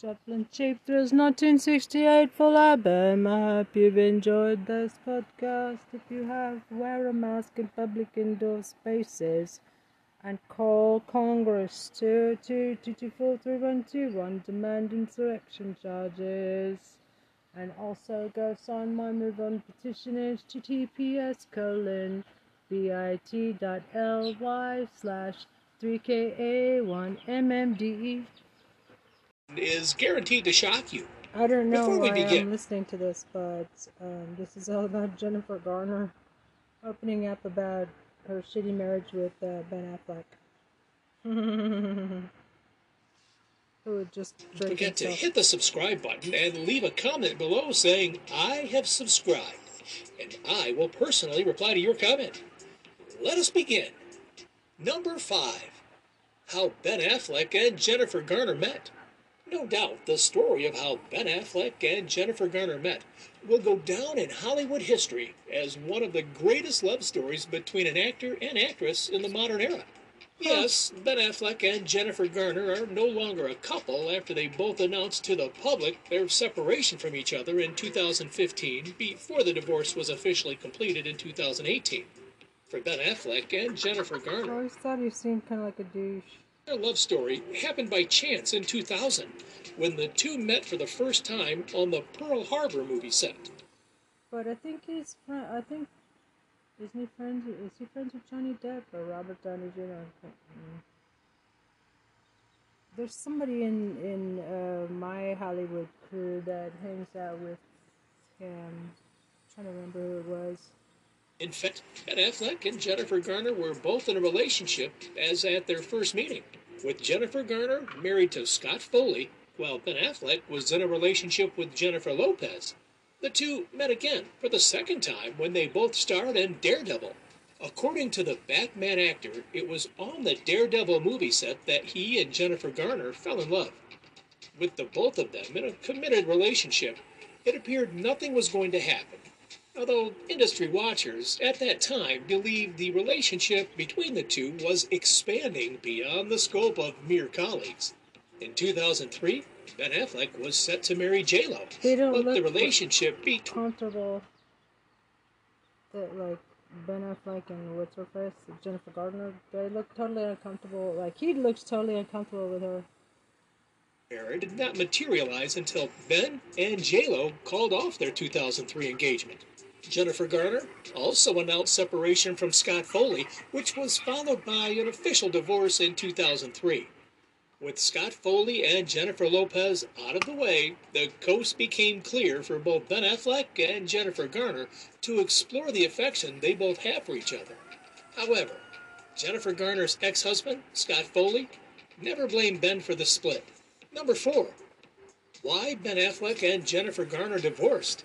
Joplin Cheap Thrills 1968 full album. I hope you've enjoyed this podcast. If you have, wear a mask in public indoor spaces and call Congress 222243121 demand insurrection charges. And also go sign my move on petition https colon bit.ly slash 3ka1mmde. Is guaranteed to shock you. I don't know Before we why begin- I'm listening to this, but um, this is all about Jennifer Garner opening up about her shitty marriage with uh, Ben Affleck. Who would just forget to himself. hit the subscribe button and leave a comment below saying, I have subscribed, and I will personally reply to your comment. Let us begin. Number 5 How Ben Affleck and Jennifer Garner met. No doubt the story of how Ben Affleck and Jennifer Garner met will go down in Hollywood history as one of the greatest love stories between an actor and actress in the modern era. Yes, Ben Affleck and Jennifer Garner are no longer a couple after they both announced to the public their separation from each other in 2015 before the divorce was officially completed in 2018. For Ben Affleck and Jennifer Garner. I always thought he seemed kind of like a douche. Their love story happened by chance in 2000 when the two met for the first time on the Pearl Harbor movie set. But I think he's. I think isn't he friends? Is he friends with Johnny Depp or Robert Downey Jr.? There's somebody in in uh, my Hollywood crew that hangs out with him. I'm trying to remember who it was. In fact, Ben Affleck and Jennifer Garner were both in a relationship as at their first meeting, with Jennifer Garner married to Scott Foley, while Ben Affleck was in a relationship with Jennifer Lopez. The two met again for the second time when they both starred in Daredevil. According to the Batman actor, it was on the Daredevil movie set that he and Jennifer Garner fell in love. With the both of them in a committed relationship, it appeared nothing was going to happen although industry watchers at that time believed the relationship between the two was expanding beyond the scope of mere colleagues. In 2003, Ben Affleck was set to marry J-Lo, don't but the relationship between comfortable. That like Ben Affleck and what's her face, Jennifer Gardner. They look totally uncomfortable. Like he looks totally uncomfortable with her. did not materialize until Ben and J-Lo called off their 2003 engagement. Jennifer Garner also announced separation from Scott Foley, which was followed by an official divorce in 2003. With Scott Foley and Jennifer Lopez out of the way, the coast became clear for both Ben Affleck and Jennifer Garner to explore the affection they both have for each other. However, Jennifer Garner's ex husband, Scott Foley, never blamed Ben for the split. Number four, why Ben Affleck and Jennifer Garner divorced?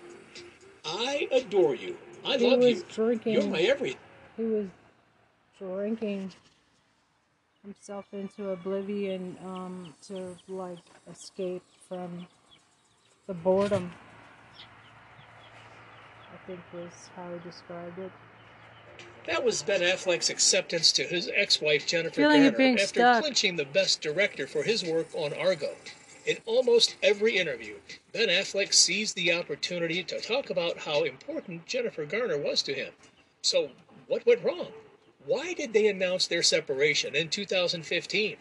I adore you. I He love was you. drinking. You're my everything. He was drinking himself into oblivion um, to like escape from the boredom. I think was how he described it. That was Ben Affleck's acceptance to his ex-wife Jennifer Feeling Garner after stuck. clinching the Best Director for his work on Argo. In almost every interview, Ben Affleck seized the opportunity to talk about how important Jennifer Garner was to him. So, what went wrong? Why did they announce their separation in 2015?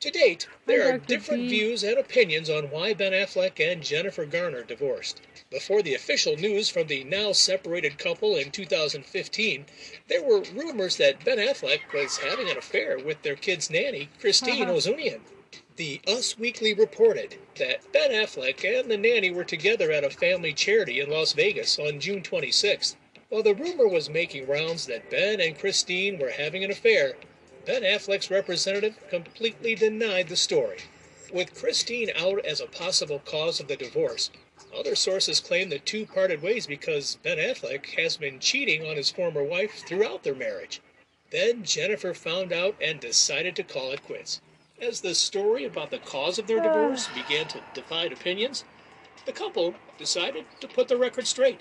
To date, there are different views and opinions on why Ben Affleck and Jennifer Garner divorced. Before the official news from the now separated couple in 2015, there were rumors that Ben Affleck was having an affair with their kid's nanny, Christine Uh-huh. Ouzounian. The Us Weekly reported that Ben Affleck and the nanny were together at a family charity in Las Vegas on June 26th. While the rumor was making rounds that Ben and Christine were having an affair, Ben Affleck's representative completely denied the story. With Christine out as a possible cause of the divorce, other sources claim the two parted ways because Ben Affleck has been cheating on his former wife throughout their marriage. Then Jennifer found out and decided to call it quits. As the story about the cause of their ah. divorce began to divide opinions, the couple decided to put the record straight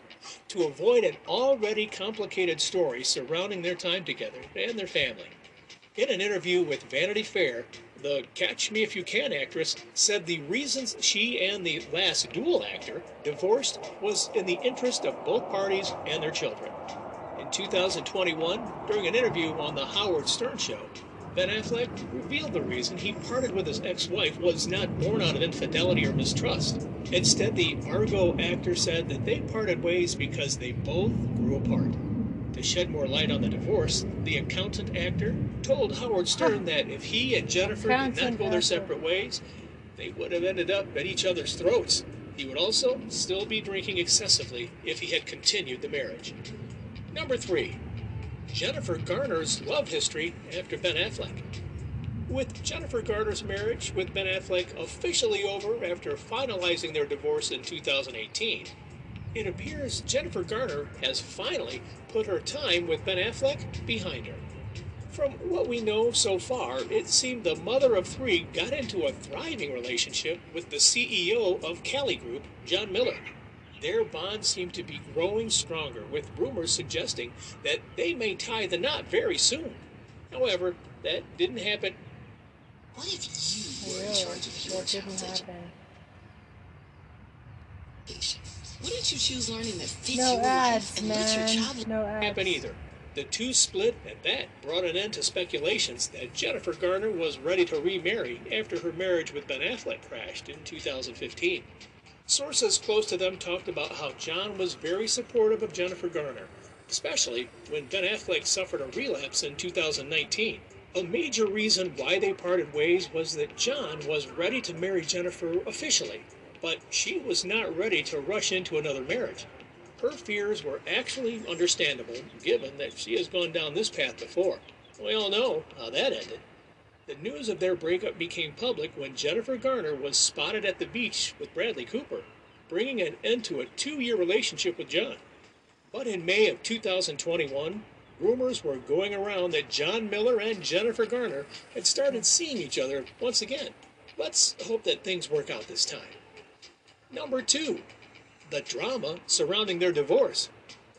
to avoid an already complicated story surrounding their time together and their family. In an interview with Vanity Fair, the Catch Me If You Can actress said the reasons she and the Last Duel actor divorced was in the interest of both parties and their children. In 2021, during an interview on The Howard Stern Show, Ben Affleck revealed the reason he parted with his ex wife was not born out of infidelity or mistrust. Instead, the Argo actor said that they parted ways because they both grew apart. To shed more light on the divorce, the accountant actor told Howard Stern that if he and Jennifer did not go their separate ways, they would have ended up at each other's throats. He would also still be drinking excessively if he had continued the marriage. Number three, Jennifer Garner's love history after Ben Affleck. With Jennifer Garner's marriage with Ben Affleck officially over after finalizing their divorce in 2018, it appears Jennifer Garner has finally put her time with Ben Affleck behind her. From what we know so far, it seemed the mother of three got into a thriving relationship with the CEO of Cali Group, John Miller. Their bond seemed to be growing stronger, with rumors suggesting that they may tie the knot very soon. However, that didn't happen. What if you were in charge of your that didn't child's happen. education? Wouldn't you choose learning that fits No your ads, life and lets your man. child No ads. happen either. The two split, and that brought an end to speculations that Jennifer Garner was ready to remarry after her marriage with Ben Affleck crashed in 2015. Sources close to them talked about how John was very supportive of Jennifer Garner, especially when Ben Affleck suffered a relapse in 2019. A major reason why they parted ways was that John was ready to marry Jennifer officially, but she was not ready to rush into another marriage. Her fears were actually understandable, given that she has gone down this path before. We all know how that ended. The news of their breakup became public when Jennifer Garner was spotted at the beach with Bradley Cooper, bringing an end to a two year relationship with John. But in May of 2021, rumors were going around that John Miller and Jennifer Garner had started seeing each other once again. Let's hope that things work out this time. Number two, the drama surrounding their divorce.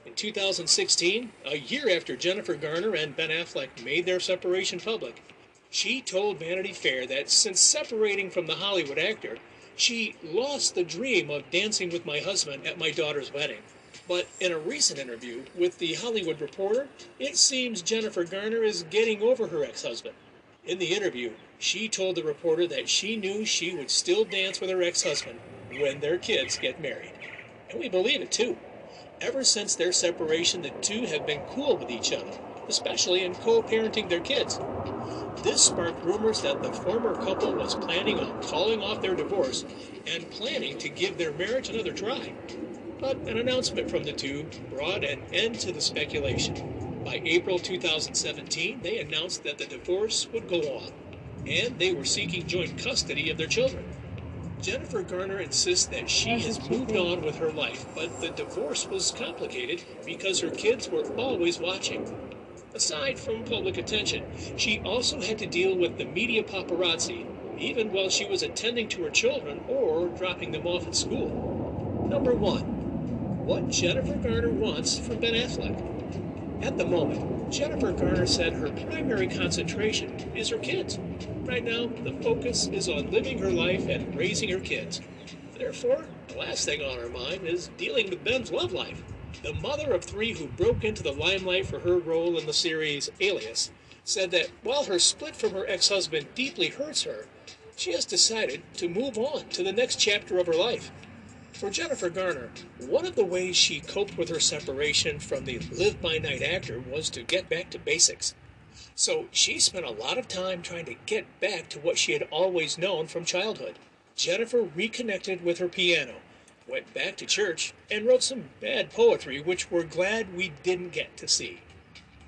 In 2016, a year after Jennifer Garner and Ben Affleck made their separation public, she told Vanity Fair that since separating from the Hollywood actor, she lost the dream of dancing with my husband at my daughter's wedding. But in a recent interview with the Hollywood Reporter, it seems Jennifer Garner is getting over her ex husband. In the interview, she told the reporter that she knew she would still dance with her ex husband when their kids get married. And we believe it too. Ever since their separation, the two have been cool with each other, especially in co parenting their kids. This sparked rumors that the former couple was planning on calling off their divorce and planning to give their marriage another try. But an announcement from the two brought an end to the speculation. By April 2017, they announced that the divorce would go on, and they were seeking joint custody of their children. Jennifer Garner insists that she has moved on with her life, but the divorce was complicated because her kids were always watching. Aside from public attention, she also had to deal with the media paparazzi, even while she was attending to her children or dropping them off at school. Number one, what Jennifer Garner wants from Ben Affleck. At the moment, Jennifer Garner said her primary concentration is her kids. Right now, the focus is on living her life and raising her kids. Therefore, the last thing on her mind is dealing with Ben's love life. The mother of three who broke into the limelight for her role in the series Alias said that while her split from her ex husband deeply hurts her, she has decided to move on to the next chapter of her life. For Jennifer Garner, one of the ways she coped with her separation from the live by night actor was to get back to basics. So she spent a lot of time trying to get back to what she had always known from childhood. Jennifer reconnected with her piano, went back to church, and wrote some bad poetry which we're glad we didn't get to see.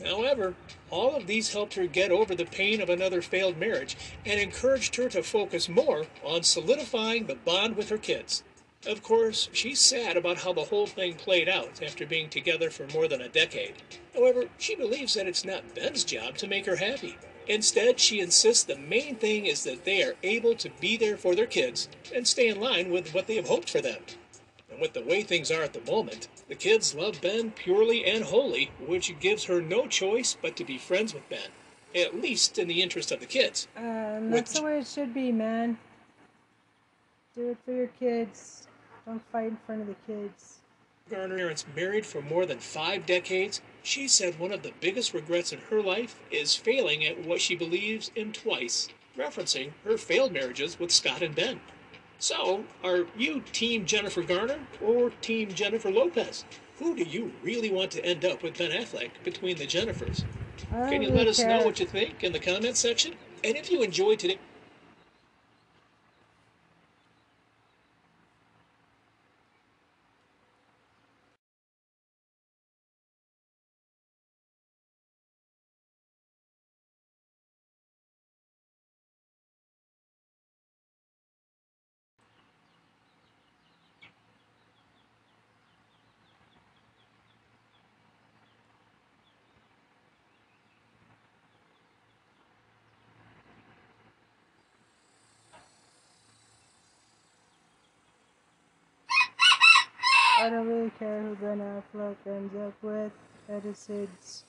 However, all of these helped her get over the pain of another failed marriage and encouraged her to focus more on solidifying the bond with her kids. Of course, she's sad about how the whole thing played out after being together for more than a decade. However, she believes that it's not Ben's job to make her happy. Instead, she insists the main thing is that they are able to be there for their kids and stay in line with what they have hoped for them. With the way things are at the moment, the kids love Ben purely and wholly, which gives her no choice but to be friends with Ben, at least in the interest of the kids. Um, that's the way it should be, man. Do it for your kids. Don't fight in front of the kids. Garner married for more than five decades, she said one of the biggest regrets in her life is failing at what she believes in twice, referencing her failed marriages with Scott and Ben. So, are you Team Jennifer Garner or Team Jennifer Lopez? Who do you really want to end up with Ben Affleck between the Jennifers? Can you let us know what you think in the comments section? And if you enjoyed today, I don't really care who Ben Affleck ends up with. Edison's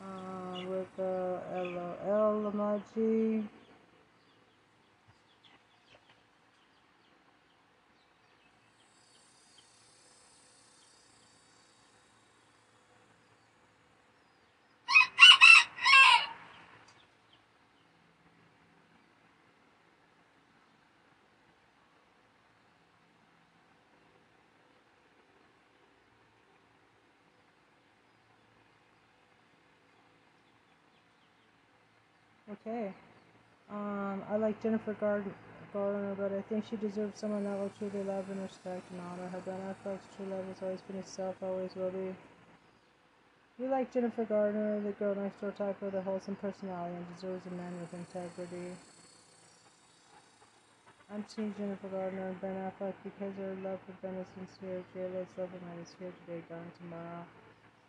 uh, with the LOL emoji. Okay. Um, I like Jennifer Gard- Garner, but I think she deserves someone that will truly love and respect and honor her. Ben Affleck's true love has always been himself, always will be. We like Jennifer Gardner, the girl next door type with a wholesome personality and deserves a man with integrity. I'm seeing Jennifer Gardner and Ben Affleck because their love for Ben is sincere. J-Lo's love for Ben is here today, gone tomorrow.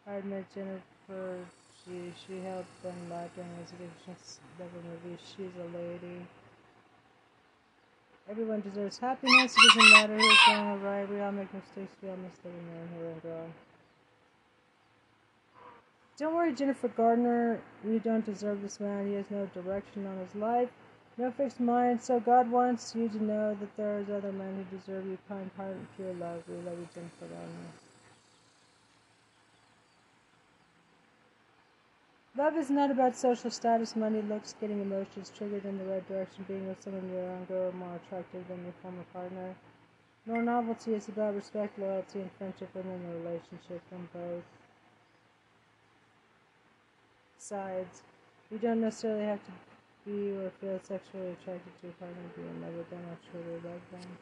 I admit Jennifer, she she helped a lot during his addictions level movie. She's a lady. Everyone deserves happiness. It doesn't matter who's wrong or right. We all make mistakes. We all miss living man, here and girl. Don't worry, Jennifer Gardner. You don't deserve this man. He has no direction on his life, no fixed mind. So God wants you to know that there is other men who deserve your kind heart and pure love. We love you, Jennifer Gardner. Love is not about social status, money, looks, getting emotions triggered in the right direction, being with someone younger or more attractive than your former partner. Nor novelty is about respect, loyalty, and friendship within the relationship from both sides. You don't necessarily have to be or feel sexually attracted to your partner to be in love with them or truly love them.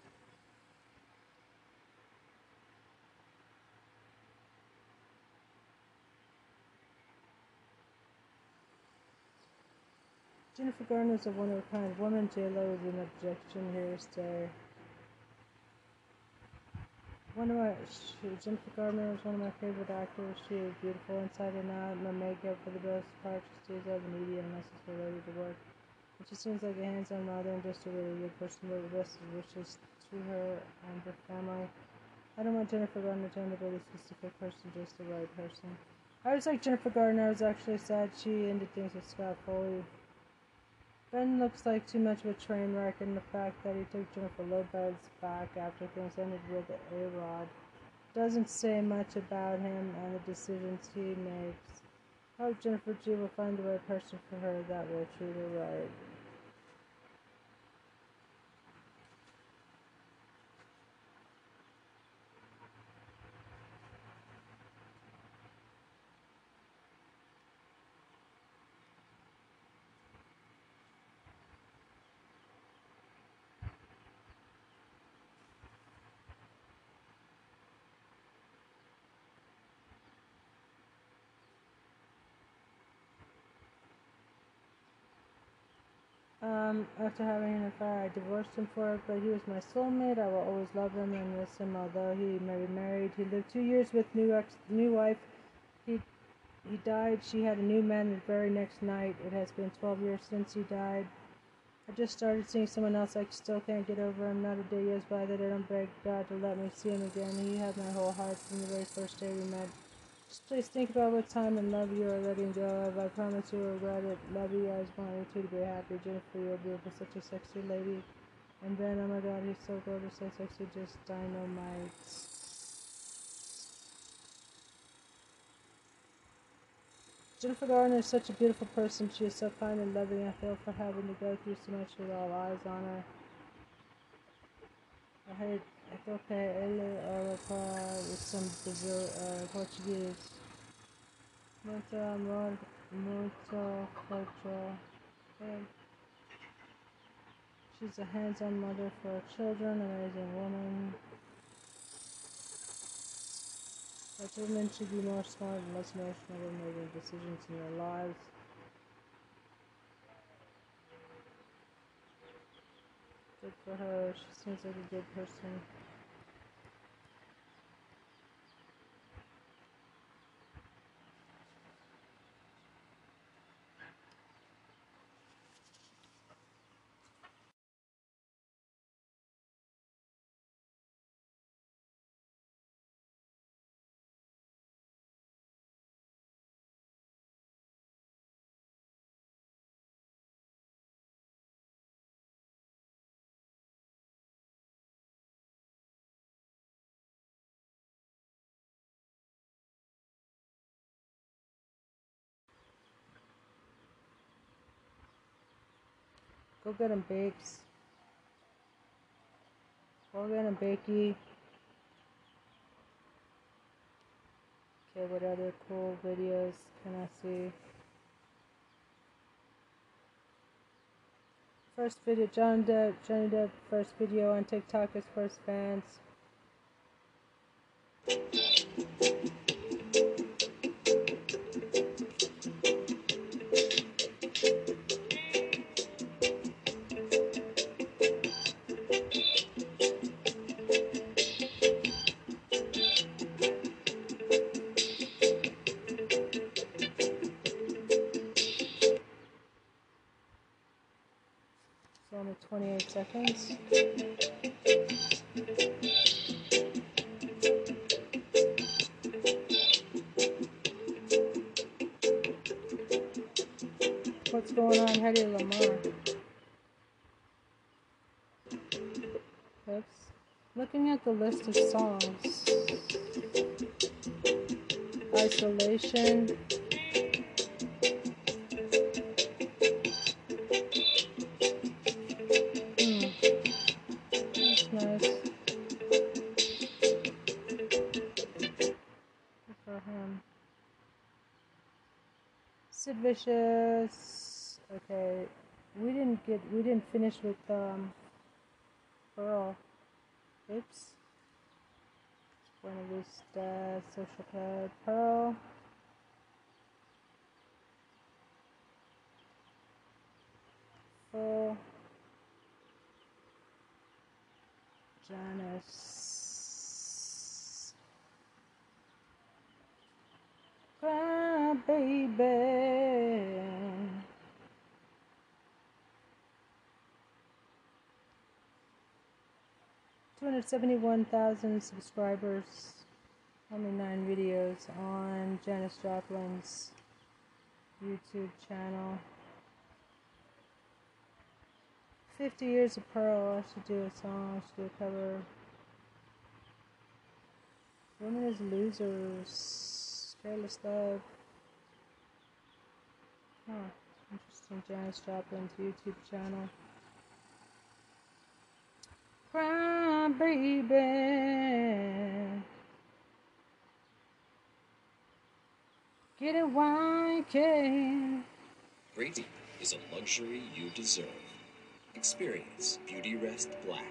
Jennifer Garner is a one of a kind woman. J Lo is an objection here. Stay. One of my she, Jennifer Garner is one of my favorite actors. She is beautiful inside and out. No makeup for the best part. She stays out of the media unless it's related to work. And she seems like a hands-on mother and just a really good person. But the best wishes to her and her family. I don't want Jennifer Garner to end up with a specific person, just the right person. I was like Jennifer Garner. I was actually sad she ended things with Scott Foley. Ben looks like too much of a train wreck, and the fact that he took Jennifer Lopez back after things ended with A-Rod doesn't say much about him and the decisions he makes. I hope Jennifer G will find the right person for her that will treat her right. Um, after having an affair, I divorced him for it, but he was my soulmate. I will always love him and miss him. Although he may be married, he lived two years with new ex, new wife. He he died. She had a new man the very next night. It has been 12 years since he died. I just started seeing someone else. I still can't get over him. Not a day goes by that I don't beg God to let me see him again. He had my whole heart from the very first day we met. Just please think about what time and love you are letting go of. I promise you will regret it. Love you guys. You two to be happy. Jennifer, you're beautiful. Such a sexy lady. And Ben, oh my god, he's so gorgeous, so sexy. Just dynamite. Jennifer Garner is such a beautiful person. She is so kind and loving. I feel for having to go through so much with all eyes on her. I heard Ele Europa with some Brazil uh, Portuguese. Muito amor, muito culture. Okay. She's a hands-on mother for her children, amazing woman. But women should be more smart and less emotional when making decisions in their lives. Good for her. She seems like a good person. Go get them, bakes. Go get them, bakey. Okay, what other cool videos can I see? First video, John Depp, Johnny Depp, first video on TikTok, is first fans. Lamar? Oops. Looking at the list of songs. Isolation. Hmm. Sid Vicious. Okay, we didn't get. We didn't finish with um. Pearl. Oops. Buena Vista, Social Club, Pearl. Full. Janis. Cry, baby. Two hundred seventy-one thousand subscribers. Only nine videos on Janis Joplin's YouTube channel. Fifty Years of Pearl. I should do a song. I should do a cover. Women as Losers. Careless Love. Huh. Interesting. Janis Joplin's YouTube channel. Cry, baby. Get it while you can. Brady is a luxury you deserve. Experience Beauty Rest Black.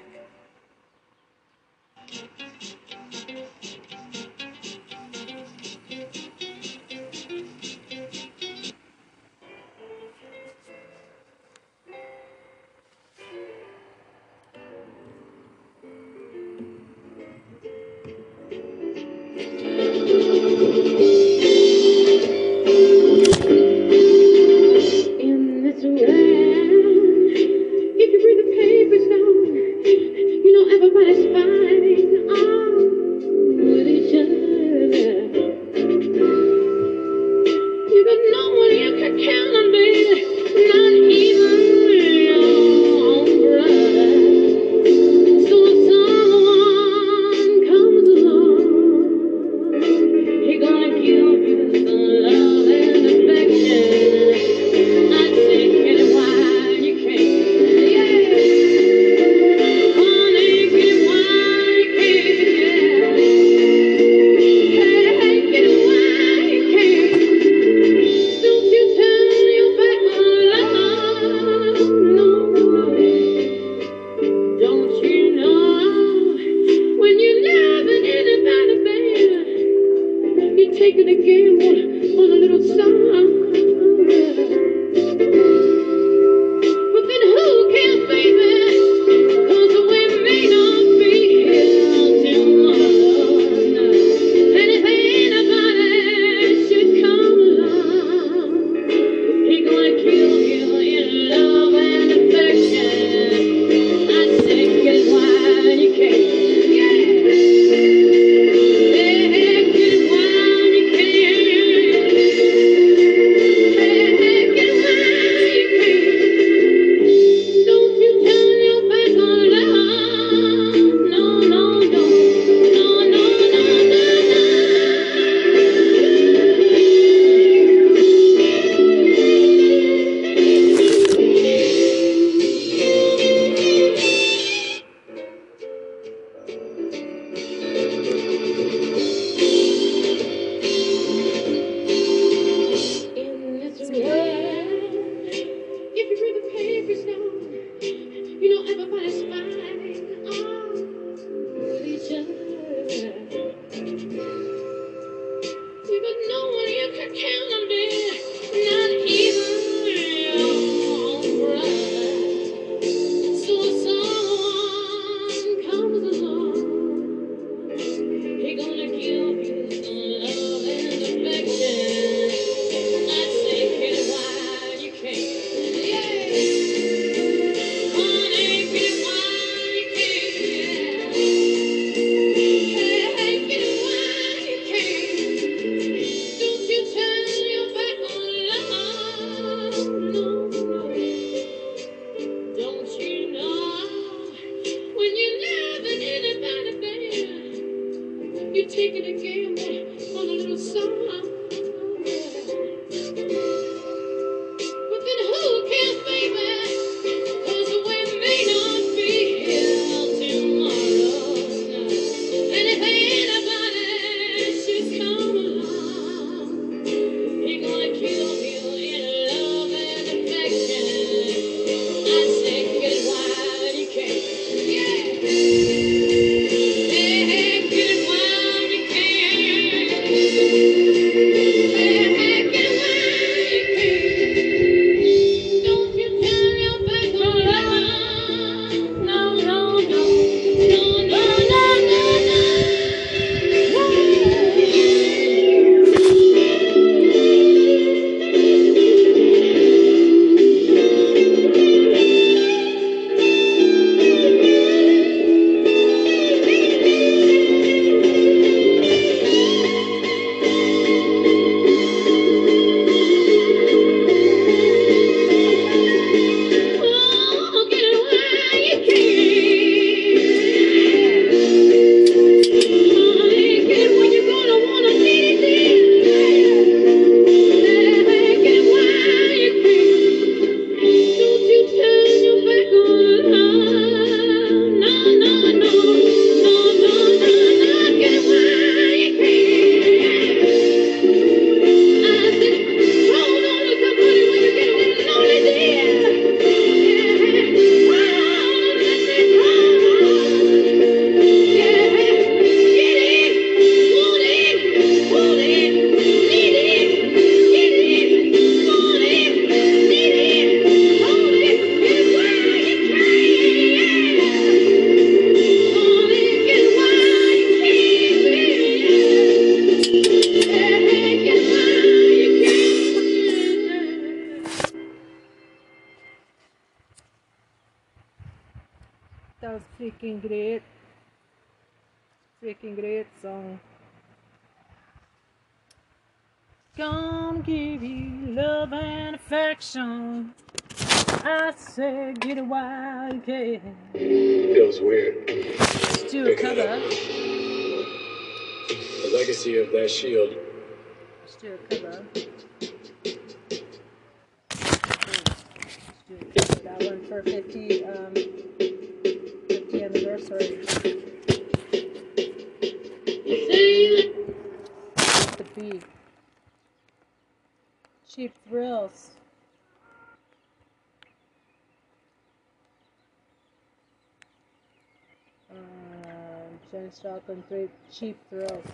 Jenny cheap thrills.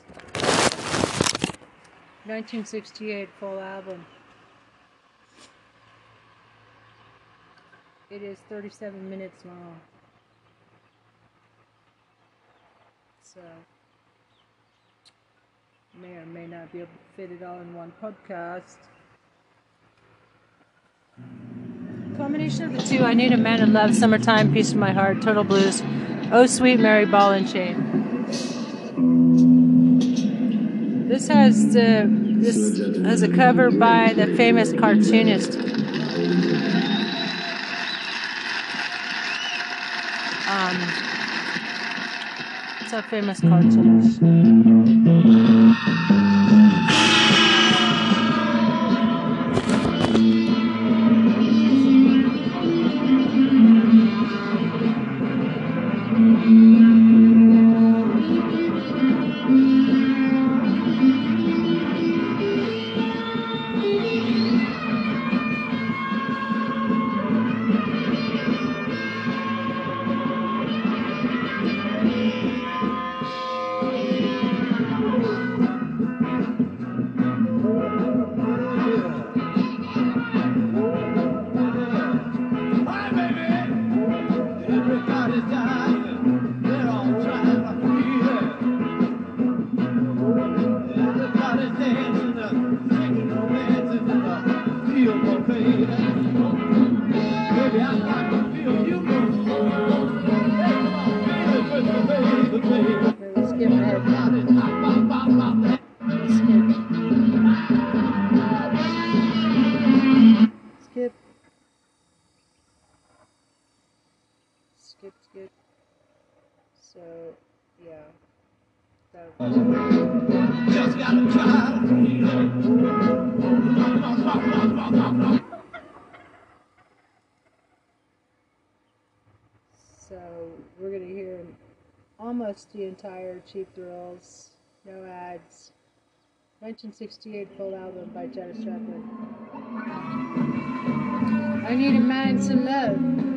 1968 full album. It is 37 minutes long. So, may or may not be able to fit it all in one podcast. Combination of the two. I need a man to love. Summertime, piece of my heart. Total blues. Oh, sweet Mary, ball and chain. This has the this has a cover by the famous cartoonist. Um, it's a famous cartoonist. Feel it. So we're gonna hear almost the entire Cheap Thrills, no ads. 1968 full album by Janis Joplin. I need a man to love.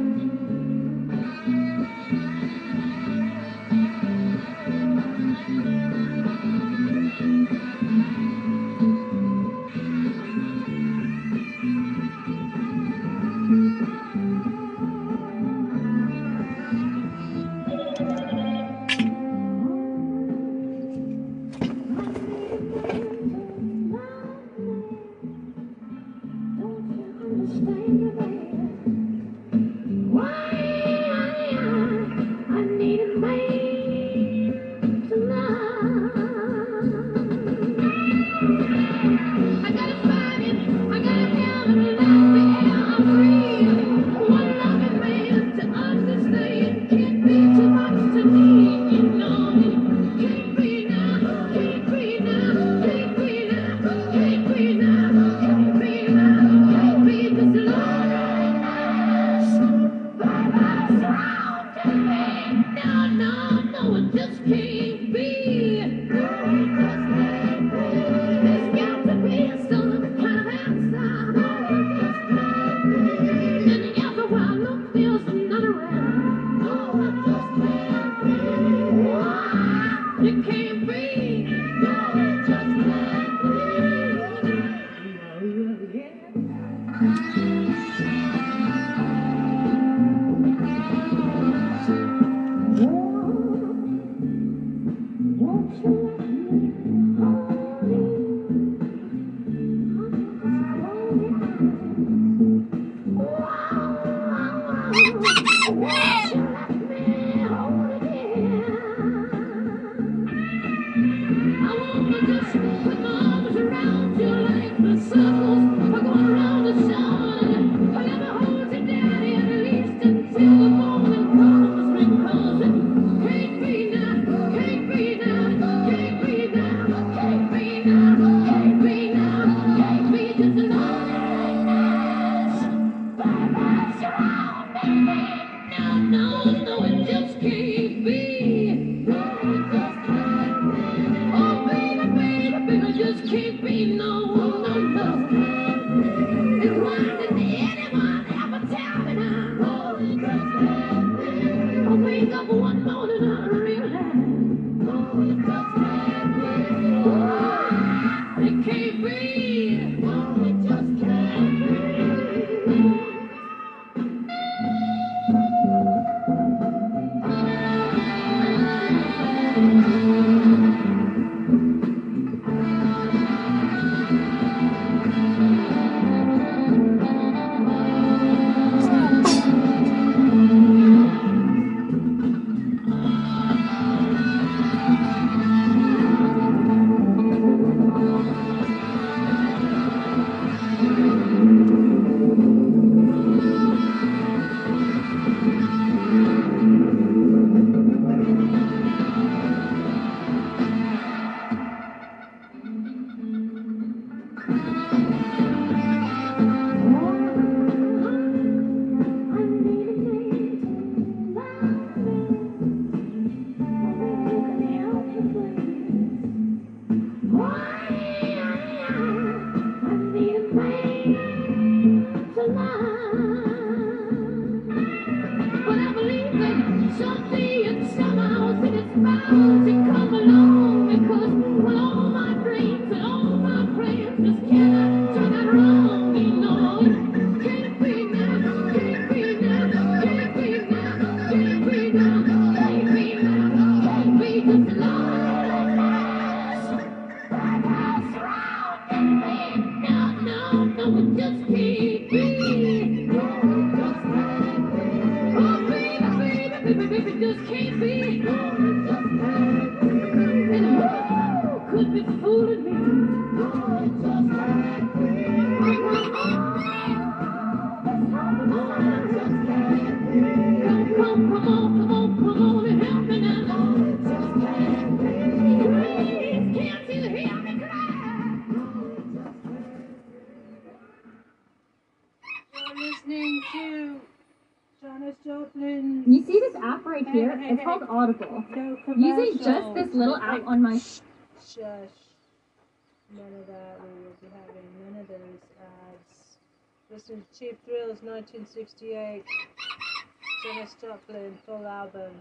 Listen to Cheap Thrills 1968. Janis Joplin, full album.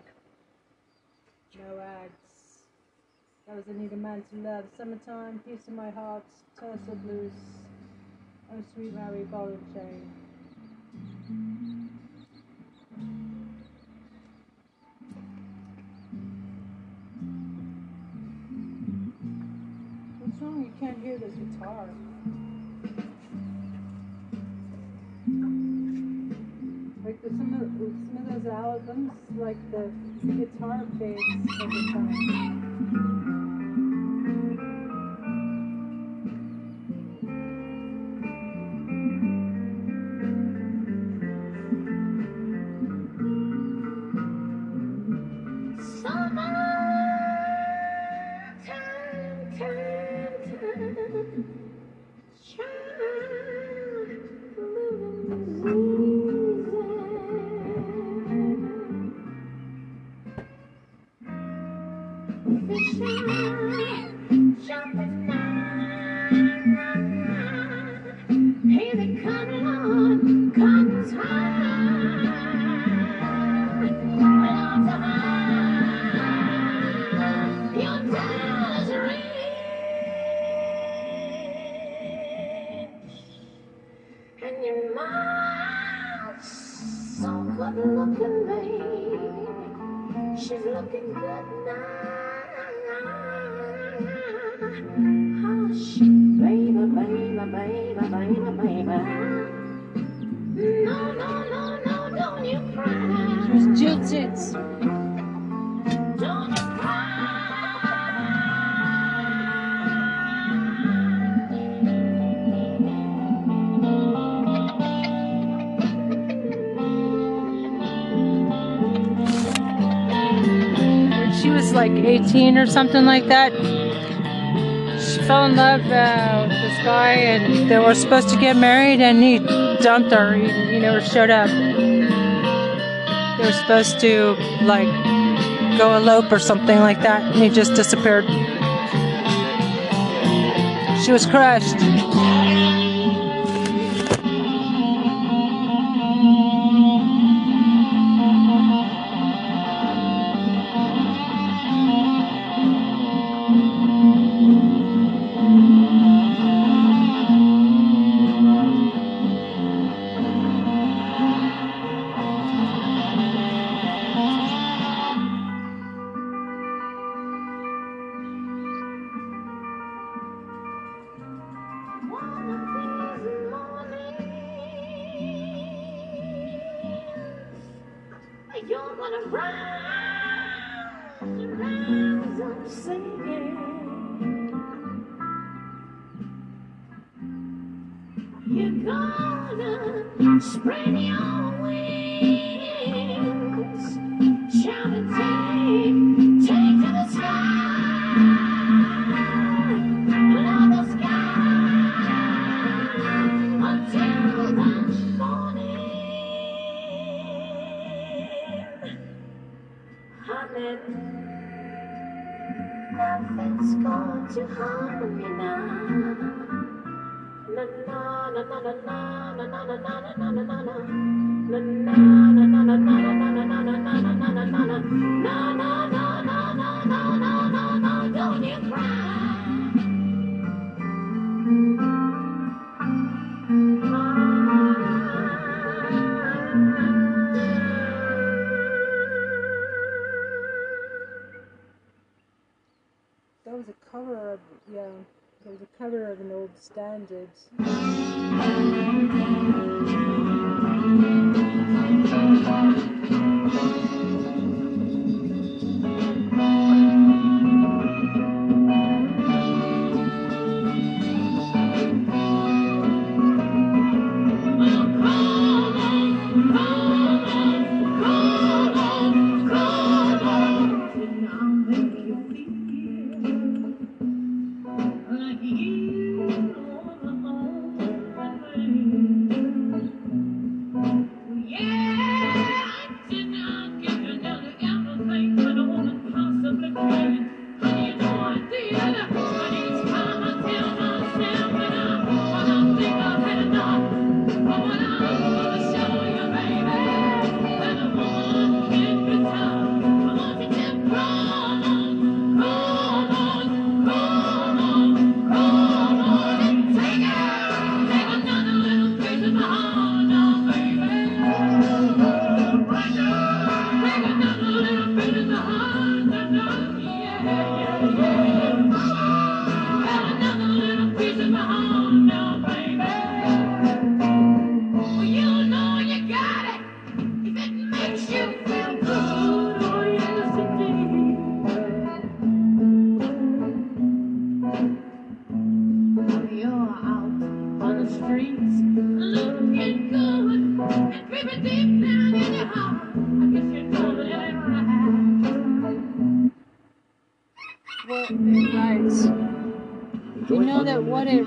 No ads. That was Anita to Love. Summertime, Piece of My Heart, Turtle Blues. Oh, Sweet Mary Ball and Chain. What's wrong? You can't hear this guitar. Some, of, some of those albums, like the guitar fades over time. Or something like that, she fell in love uh, with this guy, and they were supposed to get married, and he dumped her. He, he never showed up. They were supposed to like go elope or something like that, and he just disappeared. She was crushed. standards.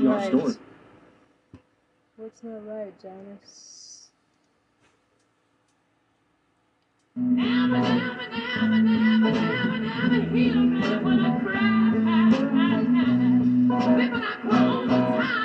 not right. stored. What's not right, Jonas? People I grow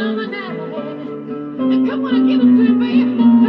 that. Come on, give it to me.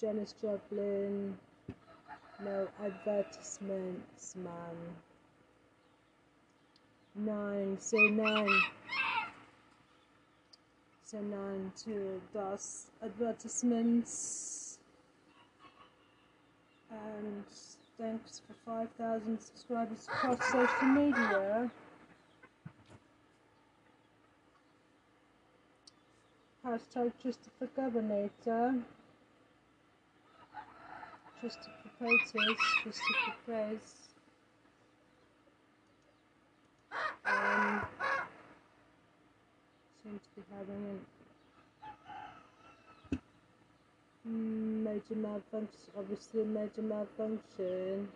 Janis Joplin. No advertisements, man. Nine, say nine. Say nine to those advertisements. And thanks for 5,000 subscribers across social media. Hashtag Christopher Governator. Christopher Pratis, Christopher Praise. Um, seem to be having a major malfunction, obviously a major malfunction.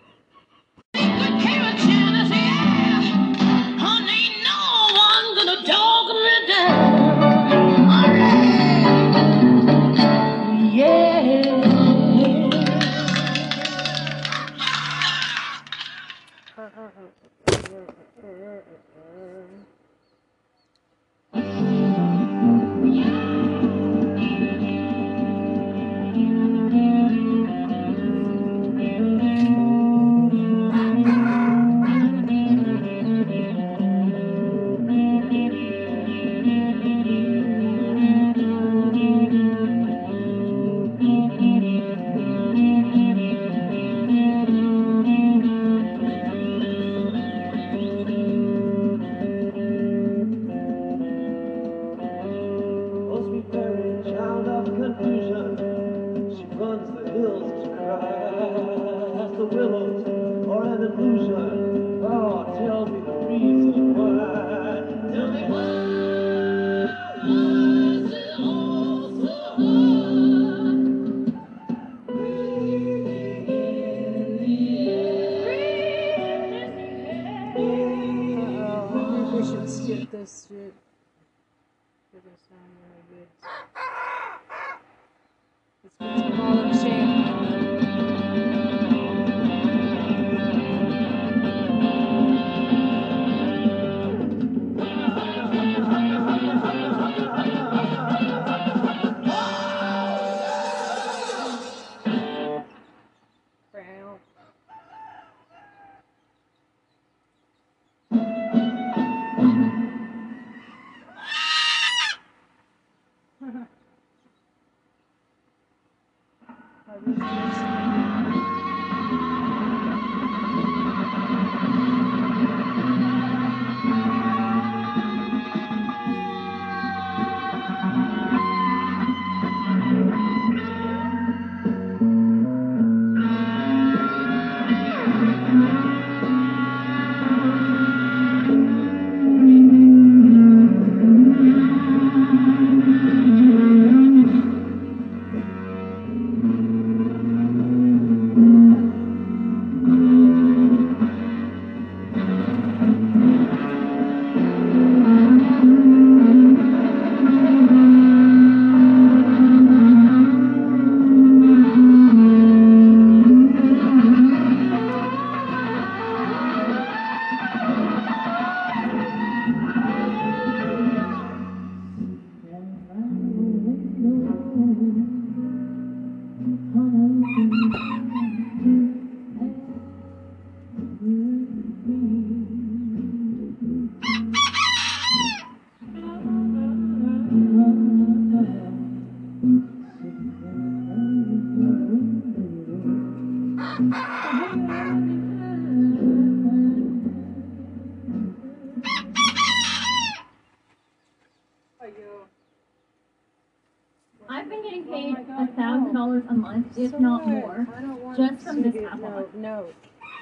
If So not what? more, I don't want just from this Apple No, no,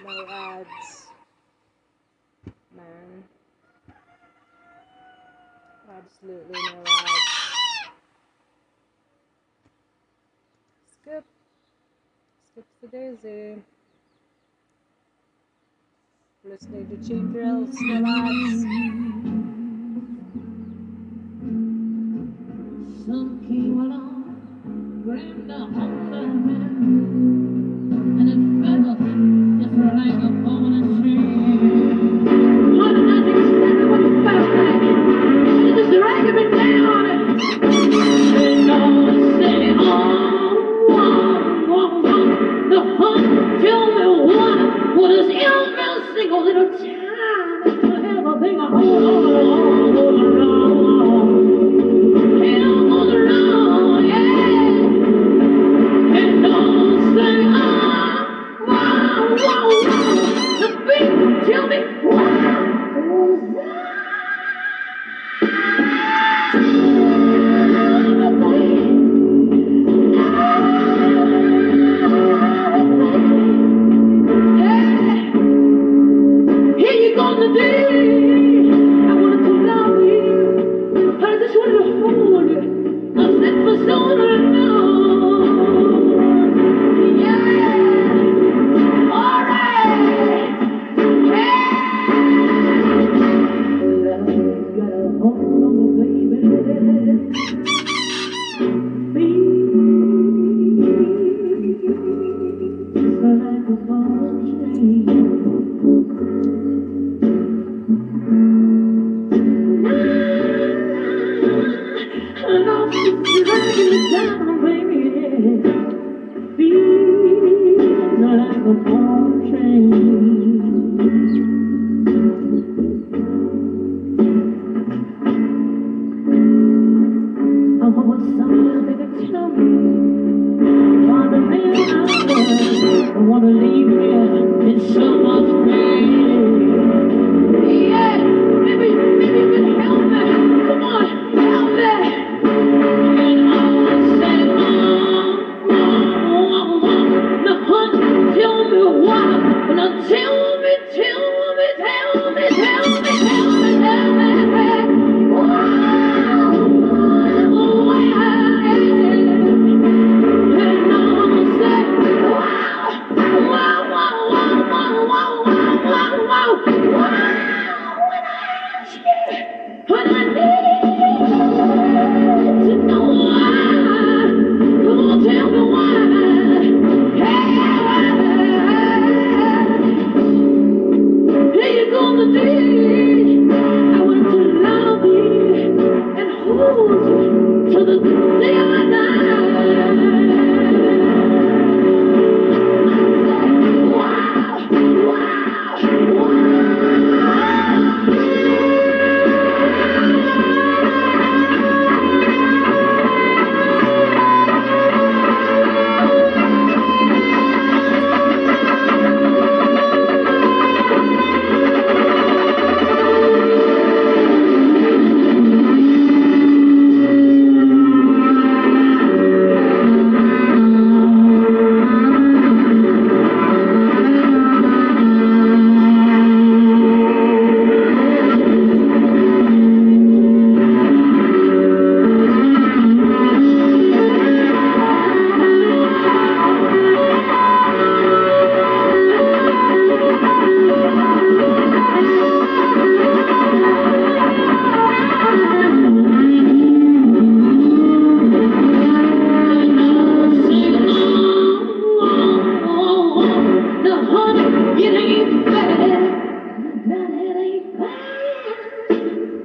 no ads, man. Absolutely no ads. Skip. Skip the daisy. Listening to cheap thrills, no ads. Some came along, grabbed a hold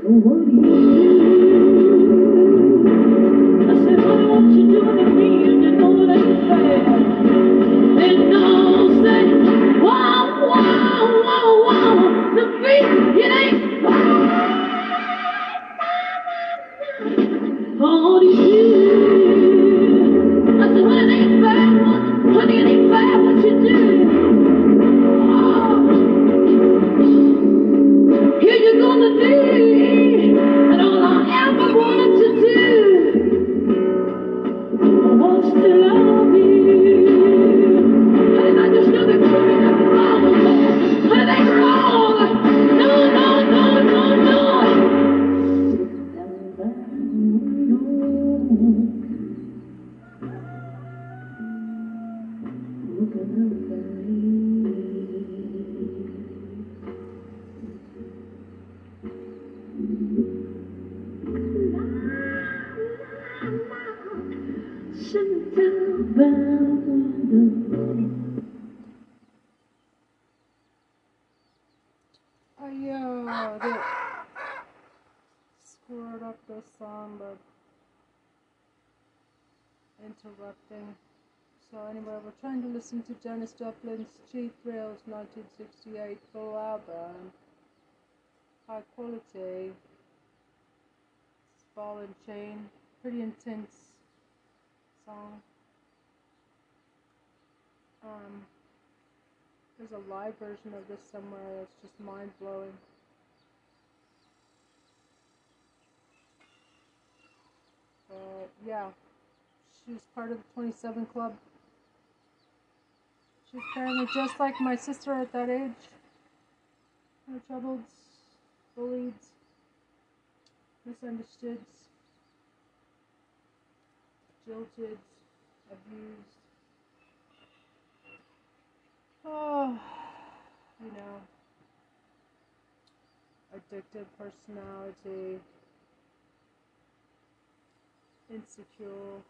I said, honey, you want to do me? And you know that there. So anyway, we're trying to listen to Janis Joplin's Cheap Thrills 1968 full album. High quality. It's ball and chain. Pretty intense song. Um, there's a live version of this somewhere that's just mind-blowing. But, yeah. She was part of the 27 Club. She's apparently just like my sister at that age. No troubled, bullied, misunderstood, jilted, abused. Oh, you know, addicted personality, insecure.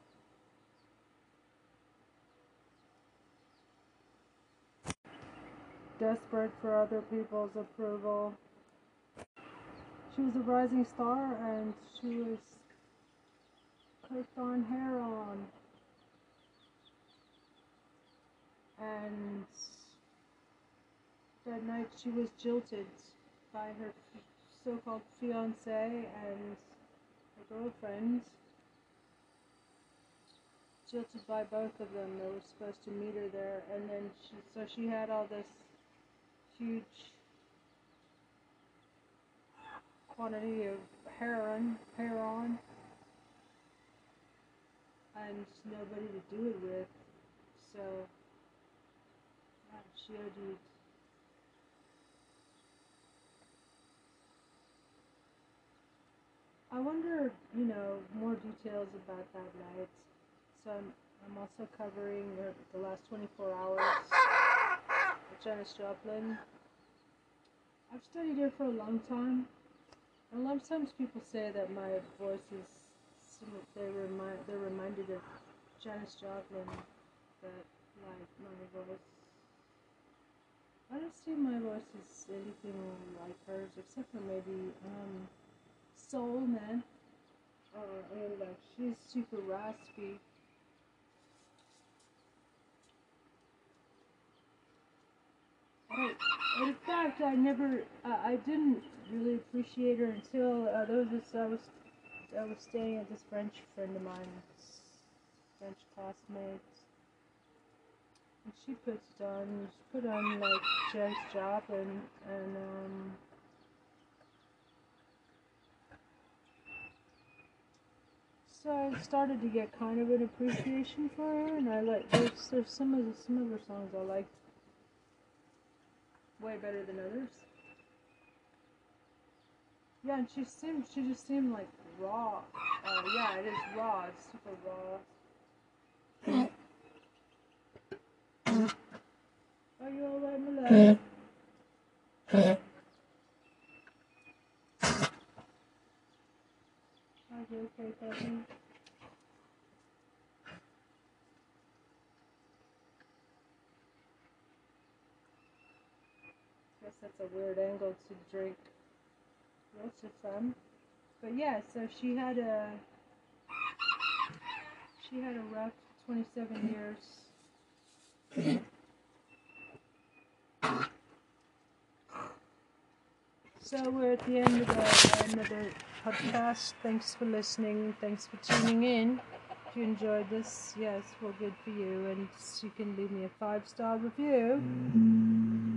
desperate for other people's approval. She was a rising star and she was clipped on hair on. And that night she was jilted by her so called fiance and her girlfriend. Jilted by both of them. They were supposed to meet her there. And then she, so she had all this huge quantity of heroin, heroin, and nobody to do it with. So yeah, she OD'd. I wonder, you know, more details about that night. So I'm, I'm also covering the, last 24 hours Janis Joplin. I've studied her for a long time. And a lot of times people say that my voice is, sim- they remind, they're reminded of Janis Joplin, that like my voice. I don't see my voice as anything like hers, except for maybe um, Soul Man. Uh, and like she's super raspy. I, in fact, I never, uh, I didn't really appreciate her until uh, there was this. I was, I was staying at this French friend of mine's, French classmate, and she puts it on. She put on like Janis Joplin and and um. So I started to get kind of an appreciation for her, and I like there's, there's some of the, some of her songs I like way better than others. Yeah, and she seemed she just seemed like raw. Uh, yeah, it is raw. It's super raw. Are you alright, my love? Are you okay, Cousin? That's a weird angle to drink Rosa from. But yeah, so she had a she had a rough 27 years. So we're at the end of the end of the podcast. Thanks for listening. Thanks for tuning in. If you enjoyed this, yes, well, good for you. And you can leave me a five star review.